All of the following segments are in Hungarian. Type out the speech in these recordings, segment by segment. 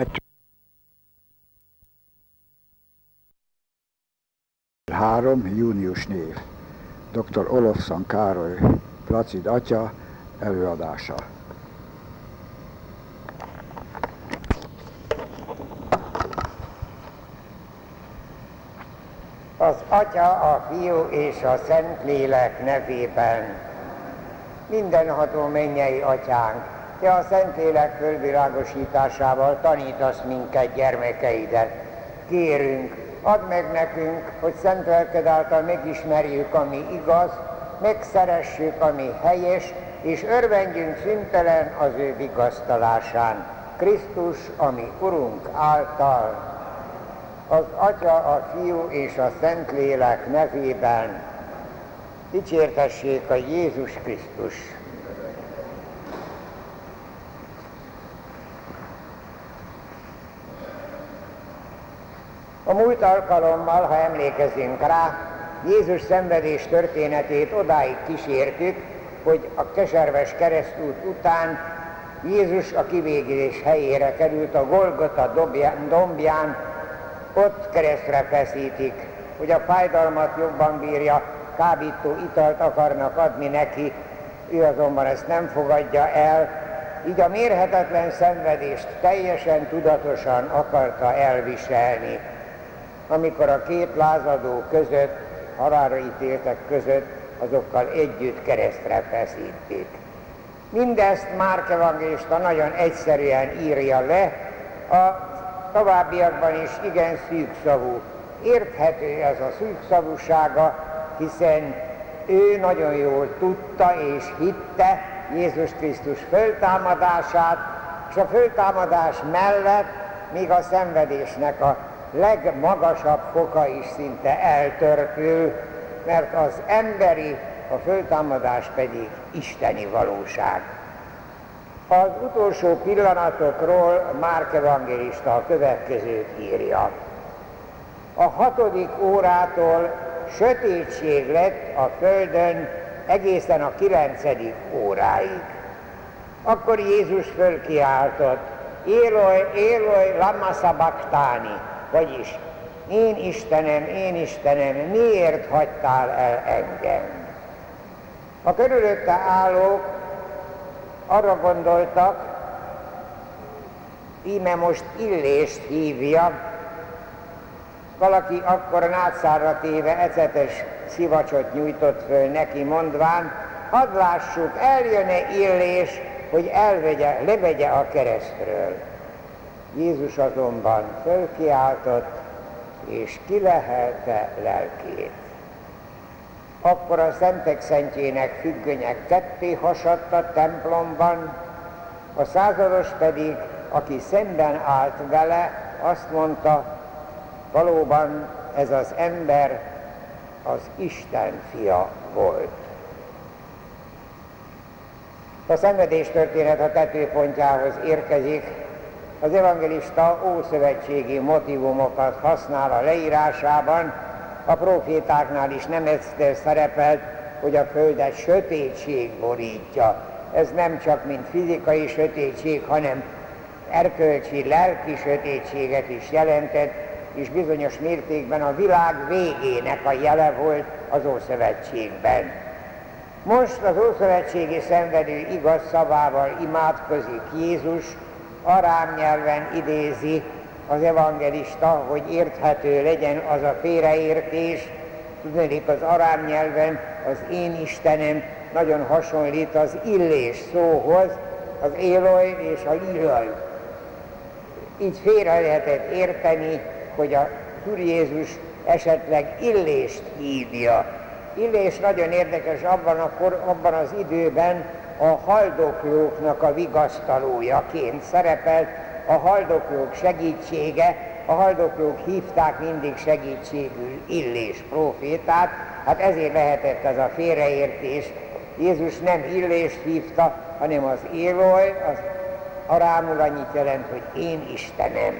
Kettő. Három, június név. Dr. Olofsson Károly, Placid atya előadása. Az Atya, a Fiú és a Szentlélek nevében. Mindenható mennyei Atyánk, Te a Szentlélek fölvilágosításával tanítasz minket gyermekeidet. Kérünk, add meg nekünk, hogy szent lelked által megismerjük, ami igaz, megszeressük, ami helyes, és örvendjünk szüntelen az ő vigasztalásán. Krisztus, ami Urunk által az Atya, a Fiú és a Szentlélek nevében dicsértessék a Jézus Krisztus. A múlt alkalommal, ha emlékezünk rá, Jézus szenvedés történetét odáig kísértük, hogy a keserves keresztút után Jézus a kivégzés helyére került a Golgota dombján, ott keresztre feszítik, hogy a fájdalmat jobban bírja, kábító italt akarnak adni neki, ő azonban ezt nem fogadja el, így a mérhetetlen szenvedést teljesen tudatosan akarta elviselni. Amikor a két lázadó között, halálra ítéltek között, azokkal együtt keresztre feszítik. Mindezt Márk evangélista nagyon egyszerűen írja le, a továbbiakban is igen szűkszavú. Érthető ez a szűkszavúsága, hiszen ő nagyon jól tudta és hitte Jézus Krisztus föltámadását, és a föltámadás mellett még a szenvedésnek a legmagasabb foka is szinte eltörpül, mert az emberi, a föltámadás pedig isteni valóság. Az utolsó pillanatokról Márk evangélista a következőt írja. A hatodik órától sötétség lett a földön egészen a kilencedik óráig. Akkor Jézus fölkiáltott, Éloj, Éloj, lama sabachthani, vagyis én Istenem, én Istenem, miért hagytál el engem? A körülötte állók arra gondoltak, íme most illést hívja, valaki akkor nátszárra téve ecetes szivacsot nyújtott föl neki, mondván, hadd lássuk, eljön-e illés, hogy elvegye, levegye a keresztről. Jézus azonban fölkiáltott, és kilehelte lelkét. Akkor a szentek szentjének függönyek ketté hasadt a templomban, a százados pedig, aki szemben állt vele, azt mondta, valóban ez az ember az Isten fia volt. A szenvedés történet a tetőpontjához érkezik, az evangelista ószövetségi motivumokat használ a leírásában, a profétáknál is nem ez szerepelt, hogy a földet sötétség borítja. Ez nem csak mint fizikai sötétség, hanem erkölcsi, lelki sötétséget is jelentett, és bizonyos mértékben a világ végének a jele volt az Ószövetségben. Most az Ószövetségi szenvedő igaz szavával imádkozik Jézus, arám nyelven idézi az evangelista, hogy érthető legyen az a félreértés, tudnék az arám nyelven az én Istenem nagyon hasonlít az illés szóhoz, az éloj és a illaj. Így félre lehetett érteni, hogy a Úr Jézus esetleg illést hívja. Illés nagyon érdekes abban, akkor, abban az időben a haldoklóknak a vigasztalójaként szerepelt, a haldoklók segítsége, a haldoklók hívták mindig segítségül Illés profétát, hát ezért lehetett ez a félreértés. Jézus nem Illést hívta, hanem az Éloj, az arámul annyit jelent, hogy én Istenem.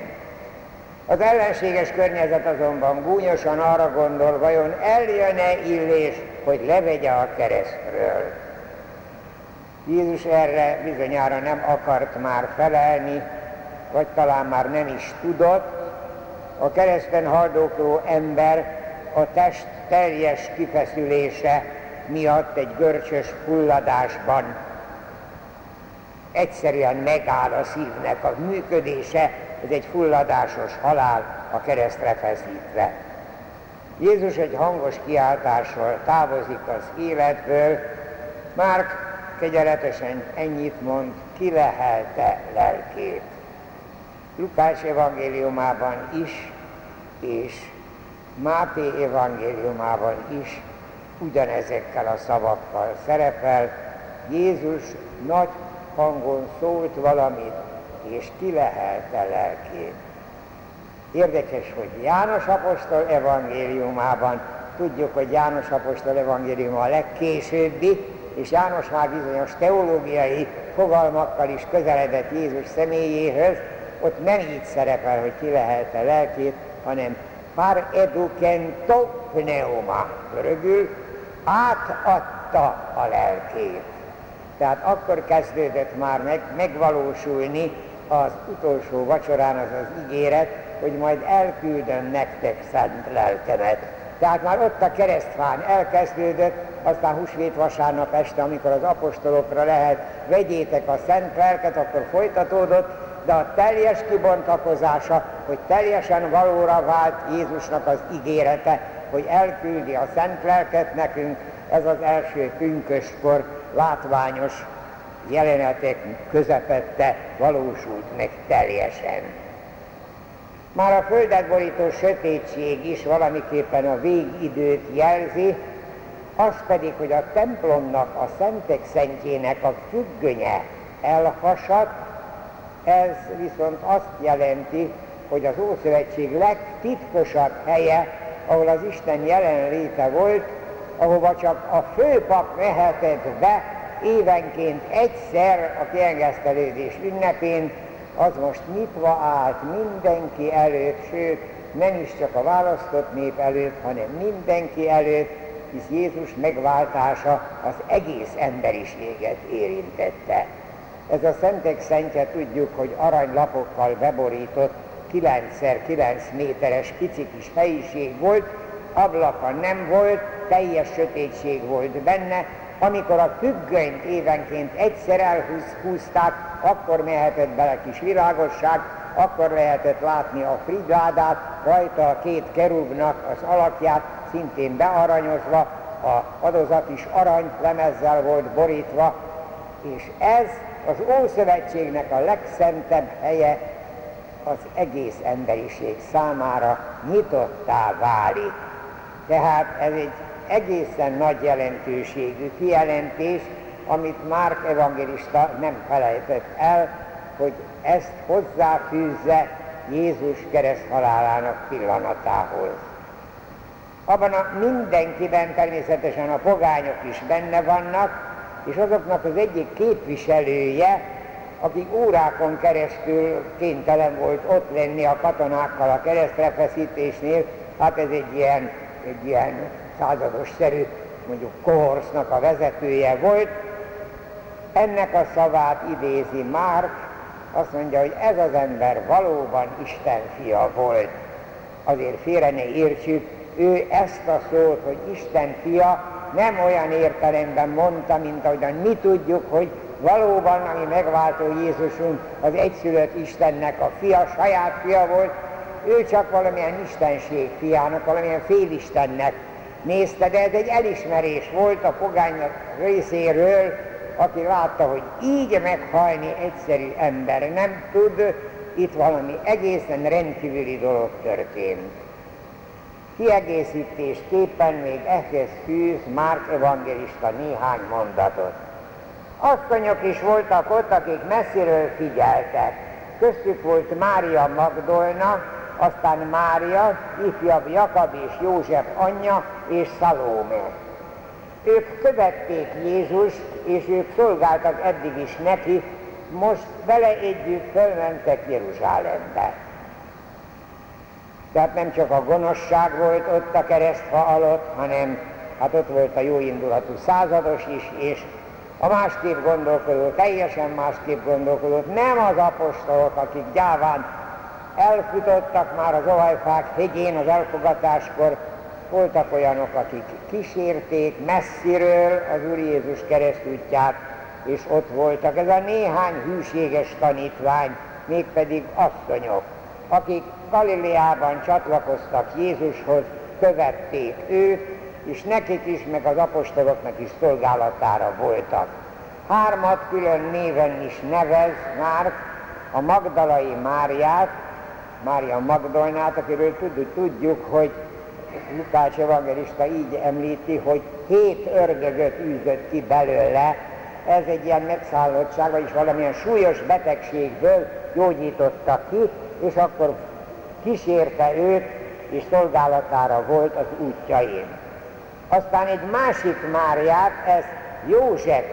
Az ellenséges környezet azonban gúnyosan arra gondol, vajon eljön-e Illés, hogy levegye a keresztről. Jézus erre bizonyára nem akart már felelni, vagy talán már nem is tudott, a kereszten haldokló ember a test teljes kifeszülése miatt egy görcsös fulladásban egyszerűen megáll a szívnek. A működése, ez egy fulladásos halál a keresztre feszítve. Jézus egy hangos kiáltással távozik az életből, már kegyeletesen ennyit mond, ki lehelte lelkét. Lukás evangéliumában is, és Máté evangéliumában is ugyanezekkel a szavakkal szerepel. Jézus nagy hangon szólt valamit, és kilehelte lelkét. Érdekes, hogy János apostol evangéliumában, tudjuk, hogy János apostol evangéliuma a legkésőbbi, és János már bizonyos teológiai fogalmakkal is közeledett Jézus személyéhez, ott nem így szerepel, hogy ki lehelte lelkét, hanem par educento pneuma, görögül, átadta a lelkét. Tehát akkor kezdődött már meg, megvalósulni az utolsó vacsorán az az ígéret, hogy majd elküldöm nektek szent lelkemet. Tehát már ott a keresztfán elkezdődött, aztán húsvét vasárnap este, amikor az apostolokra lehet, vegyétek a szent lelket, akkor folytatódott, de a teljes kibontakozása, hogy teljesen valóra vált Jézusnak az ígérete, hogy elküldi a szent lelket nekünk, ez az első pünköskor látványos jelenetek közepette valósult meg teljesen. Már a földet borító sötétség is valamiképpen a végidőt jelzi, az pedig, hogy a templomnak, a szentek szentjének a függönye elhasadt, ez viszont azt jelenti, hogy az Ószövetség legtitkosabb helye, ahol az Isten jelenléte volt, ahova csak a főpap mehetett be évenként egyszer a kiengesztelődés ünnepén, az most nyitva állt mindenki előtt, sőt, nem is csak a választott nép előtt, hanem mindenki előtt, hisz Jézus megváltása az egész emberiséget érintette. Ez a Szentek Szentje tudjuk, hogy aranylapokkal beborított 9x9 méteres pici kis helyiség volt, ablaka nem volt, teljes sötétség volt benne, amikor a függönyt évenként egyszer elhúzták, akkor mehetett bele kis világosság, akkor lehetett látni a frigádát, rajta a két kerubnak az alakját, szintén bearanyozva, a adozat is arany lemezzel volt borítva, és ez az Ószövetségnek a legszentebb helye az egész emberiség számára nyitottá válik. Tehát ez egy egészen nagy jelentőségű kijelentés, amit Márk evangélista nem felejtett el, hogy ezt hozzáfűzze Jézus kereszthalálának pillanatához. Abban a mindenkiben természetesen a pogányok is benne vannak, és azoknak az egyik képviselője, aki órákon keresztül kénytelen volt ott lenni a katonákkal a keresztrefeszítésnél, hát ez egy ilyen, egy ilyen százados-szerű, mondjuk kohorsznak a vezetője volt, ennek a szavát idézi Márk, azt mondja, hogy ez az ember valóban Isten fia volt. Azért félre ne értsük, ő ezt a szót, hogy Isten fia, nem olyan értelemben mondta, mint ahogyan mi tudjuk, hogy valóban, ami megváltó Jézusunk az egyszülött Istennek a fia, saját fia volt, ő csak valamilyen istenség fiának, valamilyen félistennek nézte, de ez egy elismerés volt a pogányok részéről, aki látta, hogy így meghalni egyszerű ember nem tud, itt valami egészen rendkívüli dolog történt. Kiegészítésképpen még ehhez fűz Márk evangélista néhány mondatot. Asszonyok is voltak ott, akik messziről figyeltek. Köztük volt Mária Magdolna, aztán Mária, ifjabb Jakab és József anyja és Szalóme. Ők követték Jézust, és ők szolgáltak eddig is neki, most vele együtt fölmentek Jeruzsálembe. Tehát nem csak a gonoszság volt ott a keresztfa alatt, hanem hát ott volt a jóindulatú százados is, és a másképp gondolkodó, teljesen másképp gondolkodó, nem az apostolok, akik gyáván elfutottak már az olajfák hegyén az elfogatáskor, voltak olyanok, akik kísérték messziről az Úr Jézus keresztútját, és ott voltak. Ez a néhány hűséges tanítvány, mégpedig asszonyok, akik Galileában csatlakoztak Jézushoz, követték őt, és nekik is, meg az apostoloknak is szolgálatára voltak. Hármat külön néven is nevez már a Magdalai Máriát, Mária Magdolnát, akiről tudjuk, hogy Lukács evangelista így említi, hogy hét ördögöt űzött ki belőle, ez egy ilyen megszállottság, vagyis valamilyen súlyos betegségből gyógyította ki, és akkor kísérte őt, és szolgálatára volt az útjain. Aztán egy másik Máriát, ez József,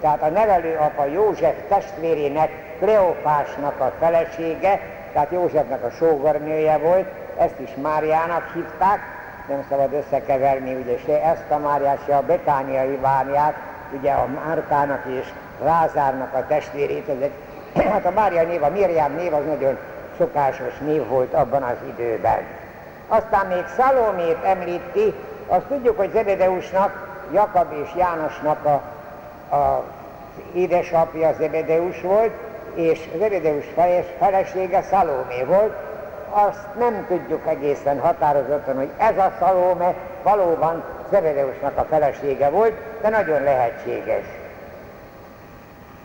tehát a nevelőapa József testvérének, Kleopásnak a felesége, tehát Józsefnek a sógornője volt, ezt is Máriának hívták, nem szabad összekeverni ugye se ezt a Máriát, se a betániai Máriát, ugye a Márkának és Lázárnak a testvérét, ez egy, hát a Mária név, a Miriam név az nagyon szokásos név volt abban az időben. Aztán még Szalomét említi, azt tudjuk, hogy Zebedeusnak, Jakab és Jánosnak a, a édesapja Zebedeus volt, és Zebedeus felesége Szalomé volt, azt nem tudjuk egészen határozottan, hogy ez a Szalome valóban Zebedeusnak a felesége volt, de nagyon lehetséges.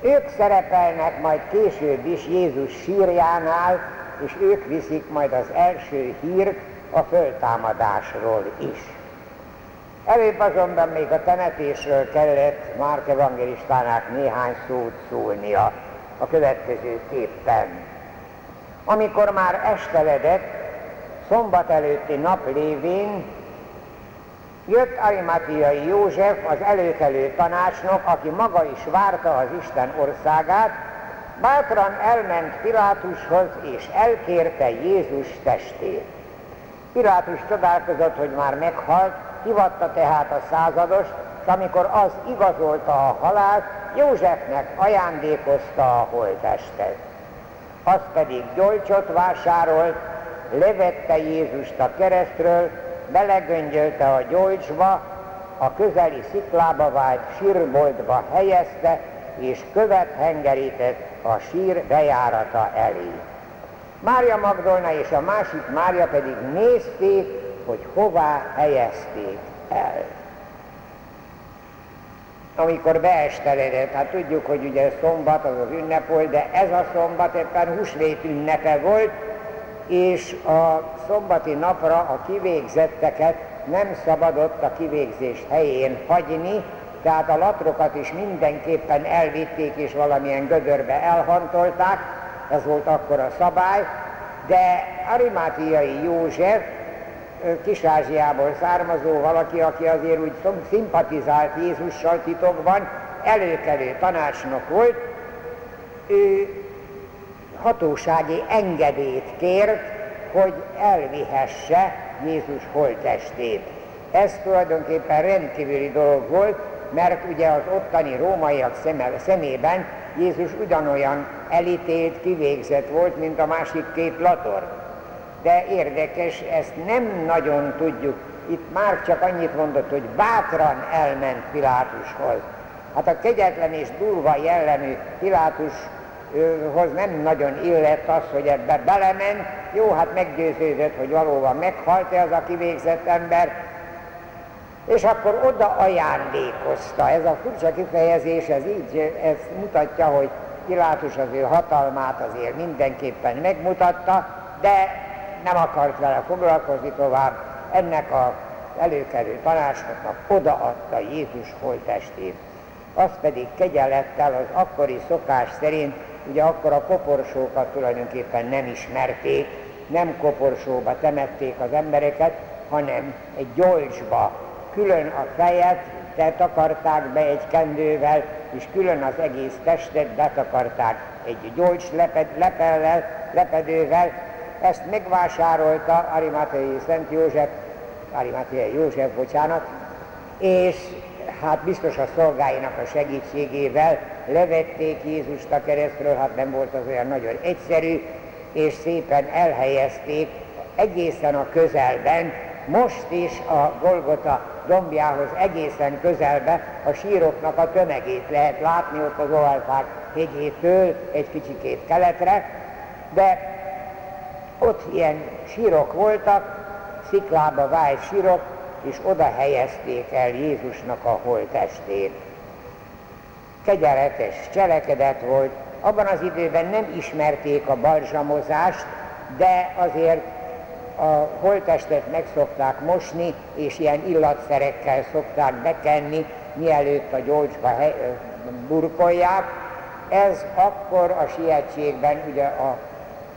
Ők szerepelnek majd később is Jézus sírjánál, és ők viszik majd az első hírt a föltámadásról is. Előbb azonban még a temetésről kellett Márk evangélistának néhány szót szólnia a következő képpen. Amikor már esteledett, szombat előtti nap lévén Jött Arimatiai József, az előkelő tanácsnok, aki maga is várta az Isten országát, bátran elment Pilátushoz, és elkérte Jézus testét. Pilátus csodálkozott, hogy már meghalt, hivatta tehát a százados, amikor az igazolta a halált, Józsefnek ajándékozta a holtestet. Az pedig gyolcsot vásárolt, levette Jézust a keresztről, belegöngyölte a gyolcsba, a közeli sziklába vált sírboltba helyezte, és követ hengerített a sír bejárata elé. Mária Magdolna és a másik Mária pedig nézték, hogy hová helyezték el. Amikor beesteledett, hát tudjuk, hogy ugye szombat az az ünnep volt, de ez a szombat éppen húsvét ünnepe volt, és a szombati napra a kivégzetteket nem szabadott a kivégzés helyén hagyni, tehát a latrokat is mindenképpen elvitték és valamilyen gödörbe elhantolták, ez volt akkor a szabály, de Arimátiai József, Kis-Ázsiából származó valaki, aki azért úgy szimpatizált Jézussal titokban, előkelő tanácsnok volt, ő hatósági engedélyt kért, hogy elvihesse Jézus holtestét. Ez tulajdonképpen rendkívüli dolog volt, mert ugye az ottani rómaiak szemében Jézus ugyanolyan elítélt, kivégzett volt, mint a másik két lator. De érdekes, ezt nem nagyon tudjuk. Itt már csak annyit mondott, hogy bátran elment Pilátushoz. Hát a kegyetlen és durva jellemű Pilátus hoz nem nagyon illett az, hogy ebbe belement, jó, hát meggyőződött, hogy valóban meghalt-e az a kivégzett ember, és akkor oda ajándékozta. Ez a furcsa kifejezés, ez így, ez mutatja, hogy Pilátus az ő hatalmát azért mindenképpen megmutatta, de nem akart vele foglalkozni tovább, ennek a előkerül tanácsnoknak odaadta Jézus holtestét. Az pedig kegyelettel az akkori szokás szerint ugye akkor a koporsókat tulajdonképpen nem ismerték, nem koporsóba temették az embereket, hanem egy gyolcsba, külön a fejet takarták be egy kendővel, és külön az egész testet betakarták egy gyolcs leped, lepedővel. Ezt megvásárolta Arimátai Szent József, Arimátai József, bocsánat, és hát biztos a szolgáinak a segítségével levették Jézust a keresztről, hát nem volt az olyan nagyon egyszerű, és szépen elhelyezték egészen a közelben, most is a Golgota dombjához egészen közelbe a síroknak a tömegét lehet látni ott az olajfák hegyétől egy kicsikét keletre, de ott ilyen sírok voltak, sziklába vájt sírok, és oda helyezték el Jézusnak a holtestét. Kegyeletes cselekedet volt, abban az időben nem ismerték a balzsamozást, de azért a holtestet meg szokták mosni, és ilyen illatszerekkel szokták bekenni, mielőtt a gyógyba burkolják. Ez akkor a sietségben, ugye a,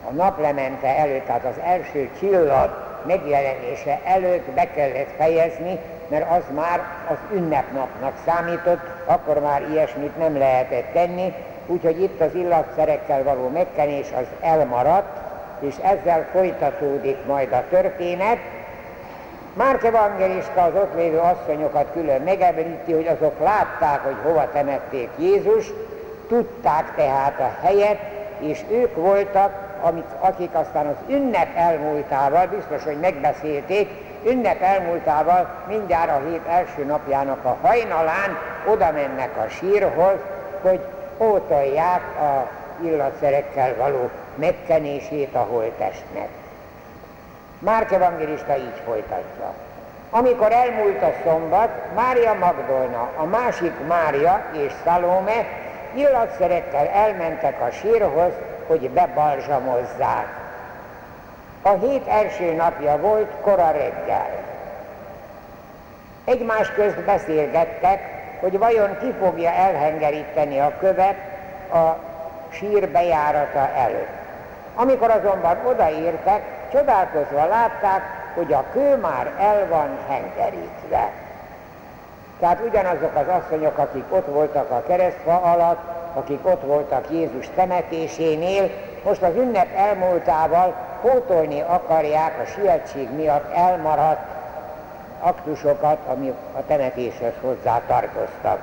a naplemente előtt, tehát az első csillag megjelenése előtt be kellett fejezni, mert az már az ünnepnapnak számított, akkor már ilyesmit nem lehetett tenni, úgyhogy itt az illatszerekkel való megkenés az elmaradt, és ezzel folytatódik majd a történet. Márk evangélista az ott lévő asszonyokat külön megemlíti, hogy azok látták, hogy hova temették Jézus, tudták tehát a helyet, és ők voltak, amik, akik aztán az ünnep elmúltával, biztos, hogy megbeszélték, ünnep elmúltával mindjárt a hét első napjának a hajnalán oda mennek a sírhoz, hogy ótolják a illatszerekkel való megkenését a holtestnek. Márk evangélista így folytatja. Amikor elmúlt a szombat, Mária Magdolna, a másik Mária és Szalome illatszerekkel elmentek a sírhoz, hogy bebalzsamozzák. A hét első napja volt kora reggel. Egymás közt beszélgettek, hogy vajon ki fogja elhengeríteni a követ a sír bejárata előtt. Amikor azonban odaértek, csodálkozva látták, hogy a kő már el van hengerítve. Tehát ugyanazok az asszonyok, akik ott voltak a keresztfa alatt, akik ott voltak Jézus temetésénél, most az ünnep elmúltával pótolni akarják a sietség miatt elmaradt aktusokat, ami a temetéshez hozzá tartoztak.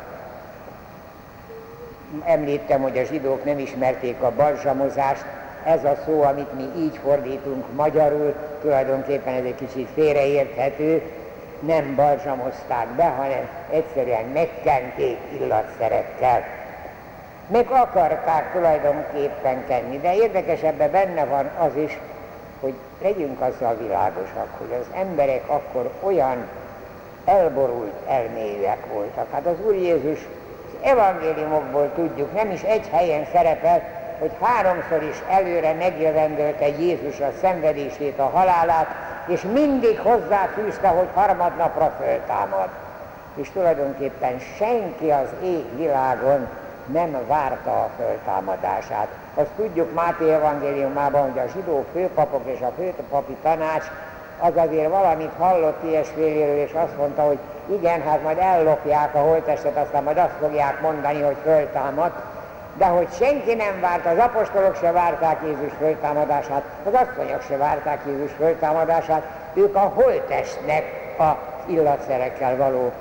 Említem, hogy a zsidók nem ismerték a balzsamozást, ez a szó, amit mi így fordítunk magyarul, tulajdonképpen ez egy kicsit félreérthető, nem balzsamozták be, hanem egyszerűen megkenték illatszerekkel. Meg akarták tulajdonképpen kenni, de érdekesebben benne van az is, hogy legyünk azzal világosak, hogy az emberek akkor olyan elborult elmélyek voltak. Hát az Úr Jézus az evangéliumokból tudjuk, nem is egy helyen szerepel, hogy háromszor is előre megjövendölte Jézus a szenvedését, a halálát, és mindig hozzáfűzte, hogy harmadnapra föltámad. És tulajdonképpen senki az ég világon nem várta a föltámadását. Azt tudjuk Máté evangéliumában, hogy a zsidó főpapok és a főpapi tanács az azért valamit hallott ilyesféléről, és azt mondta, hogy igen, hát majd ellopják a holtestet, aztán majd azt fogják mondani, hogy föltámad, de hogy senki nem várt, az apostolok se várták Jézus föltámadását, az asszonyok se várták Jézus föltámadását, ők a holtestnek a illatszerekkel való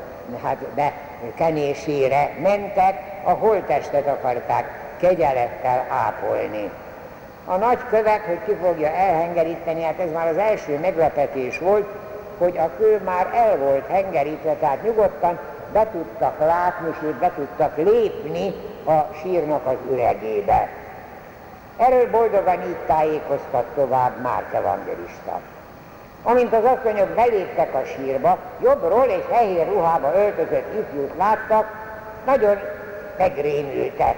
hát bekenésére mentek, a holtestet akarták kegyelettel ápolni. A nagy követ, hogy ki fogja elhengeríteni, hát ez már az első meglepetés volt, hogy a kő már el volt hengerítve, tehát nyugodtan be tudtak látni, sőt be tudtak lépni a sírnak az üregébe. Erről boldogan így tájékoztat tovább Márk evangelista. Amint az asszonyok beléptek a sírba, jobbról egy fehér ruhába öltözött ifjút láttak, nagyon megrémültek.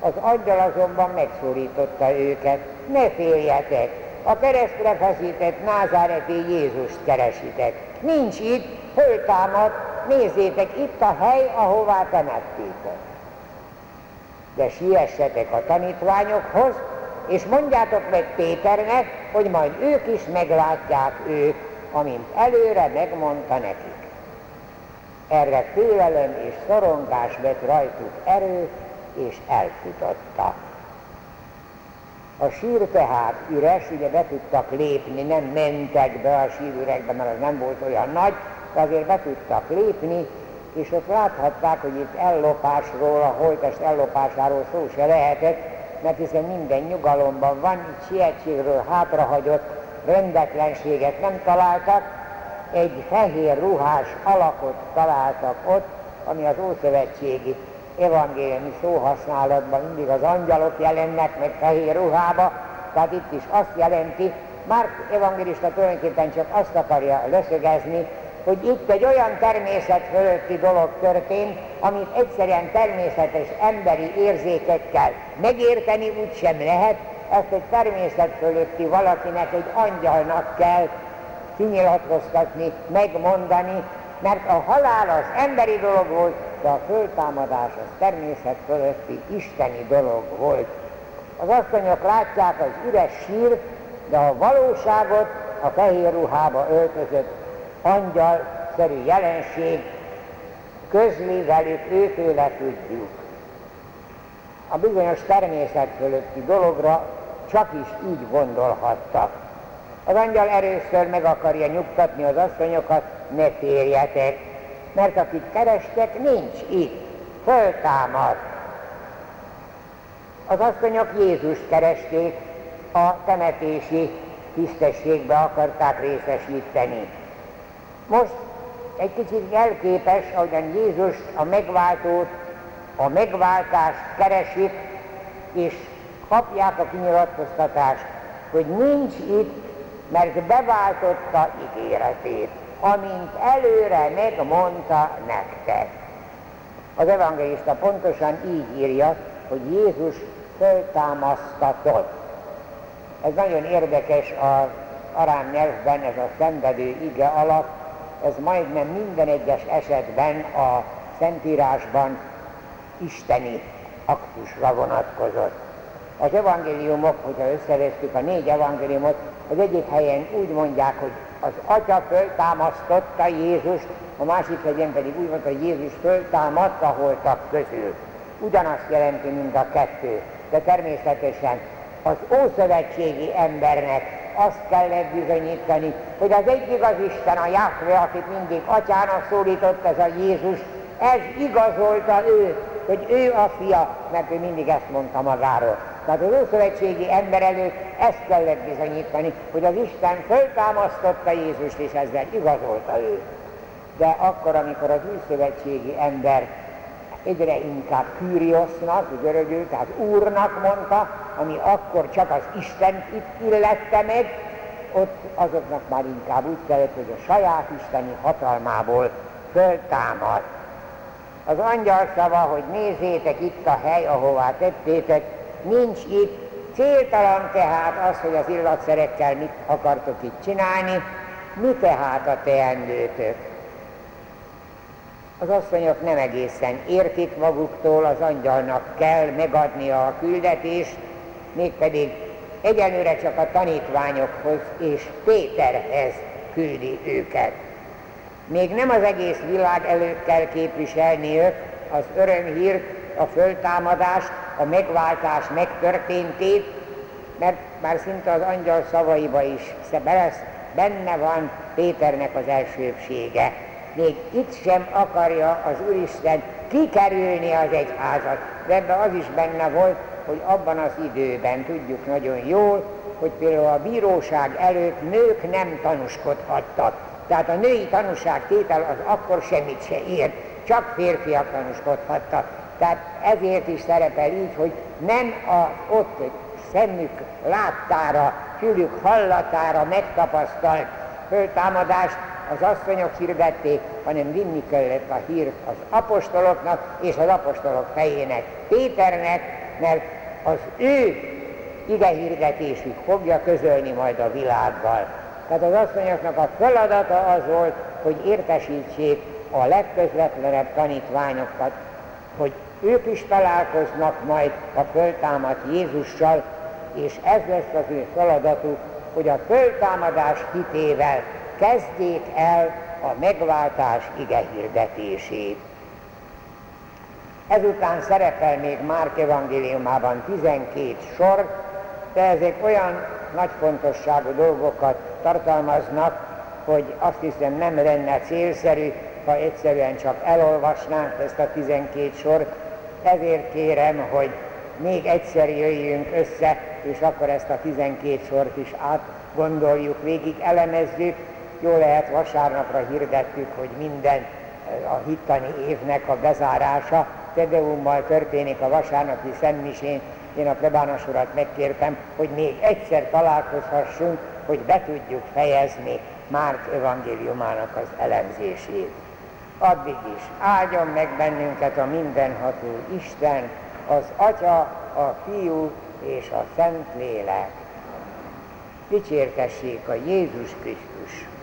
Az angyal azonban megszólította őket, ne féljetek, a keresztre feszített názáreti Jézust keresitek. Nincs itt, föltámad, nézzétek, itt a hely, ahová temettétek. De siessetek a tanítványokhoz, és mondjátok meg Péternek, hogy majd ők is meglátják őt, amint előre megmondta nekik. Erre félelem és szorongás vett rajtuk erőt, és elfutottak. A sír tehát üres, ugye be tudtak lépni, nem mentek be a sírüregbe, mert az nem volt olyan nagy, azért be tudtak lépni, és ott láthatták, hogy itt ellopásról, a holtest ellopásáról szó se lehetett, mert hiszen minden nyugalomban van, itt sietségről hátrahagyott rendetlenséget nem találtak, egy fehér ruhás alakot találtak ott, ami az Ószövetségi evangéliumi szóhasználatban mindig az angyalok jelennek meg fehér ruhába, tehát itt is azt jelenti, Márk evangélista tulajdonképpen csak azt akarja leszögezni, hogy itt egy olyan természet fölötti dolog történt, amit egyszerűen természetes emberi érzékekkel megérteni úgy sem lehet, ezt egy természet fölötti valakinek, egy angyalnak kell kinyilatkoztatni, megmondani, mert a halál az emberi dolog volt, de a föltámadás az természet fölötti isteni dolog volt. Az asszonyok látják az üres sírt, de a valóságot a fehér ruhába öltözött angyal-szerű jelenség közli velük, őtőle tudjuk. A bizonyos természet fölötti dologra csak is így gondolhattak. Az angyal először meg akarja nyugtatni az asszonyokat, ne férjetek, mert akit kerestek, nincs itt, föltámad. Az asszonyok Jézust keresték, a temetési tisztességbe akarták részesíteni. Most egy kicsit jelképes, ahogyan Jézus a megváltót, a megváltást keresik, és kapják a kinyilatkoztatást, hogy nincs itt, mert beváltotta ígéretét, amint előre megmondta nektek. Az evangélista pontosan így írja, hogy Jézus föltámasztatott. Ez nagyon érdekes az arám nyelvben, ez a szenvedő ige alak, ez majdnem minden egyes esetben a Szentírásban isteni aktusra vonatkozott. Az evangéliumok, hogyha összevesztük a négy evangéliumot, az egyik helyen úgy mondják, hogy az Atya föltámasztotta Jézust, a másik helyen pedig úgy mondta, hogy Jézus föltámadta holtak közül. Ugyanazt jelenti mind a kettő, de természetesen az ószövetségi embernek azt kellett bizonyítani, hogy az egyik az Isten, a Jákve, akit mindig atyának szólított ez a Jézus, ez igazolta őt, hogy ő a fia, mert ő mindig ezt mondta magáról. Tehát az ószövetségi ember előtt ezt kellett bizonyítani, hogy az Isten föltámasztotta Jézust, és ezzel igazolta őt. De akkor, amikor az újszövetségi ember egyre inkább Kyriosznak, görögül, tehát Úrnak mondta, ami akkor csak az Isten illette meg, ott azoknak már inkább úgy kellett, hogy a saját isteni hatalmából föltámad. Az angyal szava, hogy nézzétek itt a hely, ahová tettétek, nincs itt, céltalan tehát az, hogy az illatszerekkel mit akartok itt csinálni, mi tehát a teendőtök? Az asszonyok nem egészen értik maguktól, az angyalnak kell megadnia a küldetést, mégpedig egyelőre csak a tanítványokhoz és Péterhez küldi őket. Még nem az egész világ előtt kell képviselniük az örömhírt, a föltámadást, a megváltás megtörténtét, mert már szinte az angyal szavaiba is benne van Péternek az elsőbsége. Még itt sem akarja az Úristen kikerülni az egyházat, de ebben az is benne volt, hogy abban az időben tudjuk nagyon jól, hogy például a bíróság előtt nők nem tanúskodhattak. Tehát a női tanúság tétel az akkor semmit se ért, csak férfiak tanúskodhattak. Tehát ezért is szerepel így, hogy nem a ott szemük láttára, fülük hallatára megtapasztalt föltámadást az asszonyok hirdették, hanem vinni kellett a hírt az apostoloknak és az apostolok fejének, Péternek, mert az ő ige hirdetésük fogja közölni majd a világgal. Tehát az asszonyoknak a feladata az volt, hogy értesítsék a legközvetlenebb tanítványokat, hogy ők is találkoznak majd a föltámadt Jézussal, és ez lesz az ő feladatuk, hogy a föltámadás hitével kezdjék el a megváltás ige hirdetését. Ezután szerepel még Márk evangéliumában 12 sor, de ezek olyan nagy fontosságú dolgokat tartalmaznak, hogy azt hiszem nem lenne célszerű, ha egyszerűen csak elolvasnánk ezt a 12 sort, ezért kérem, hogy még egyszer jöjjünk össze, és akkor ezt a 12 sort is átgondoljuk, végig elemezzük. Jó lehet vasárnapra hirdettük, hogy minden a hittani évnek a bezárása Tedeummal történik a vasárnapi szentmisén. Én a plebános urat megkértem, hogy még egyszer találkozhassunk, hogy be tudjuk fejezni Márk evangéliumának az elemzését. Addig is áldjon meg bennünket a mindenható Isten, az Atya, a Fiú és a Szent Lélek. Dicsértessék a Jézus Krisztus!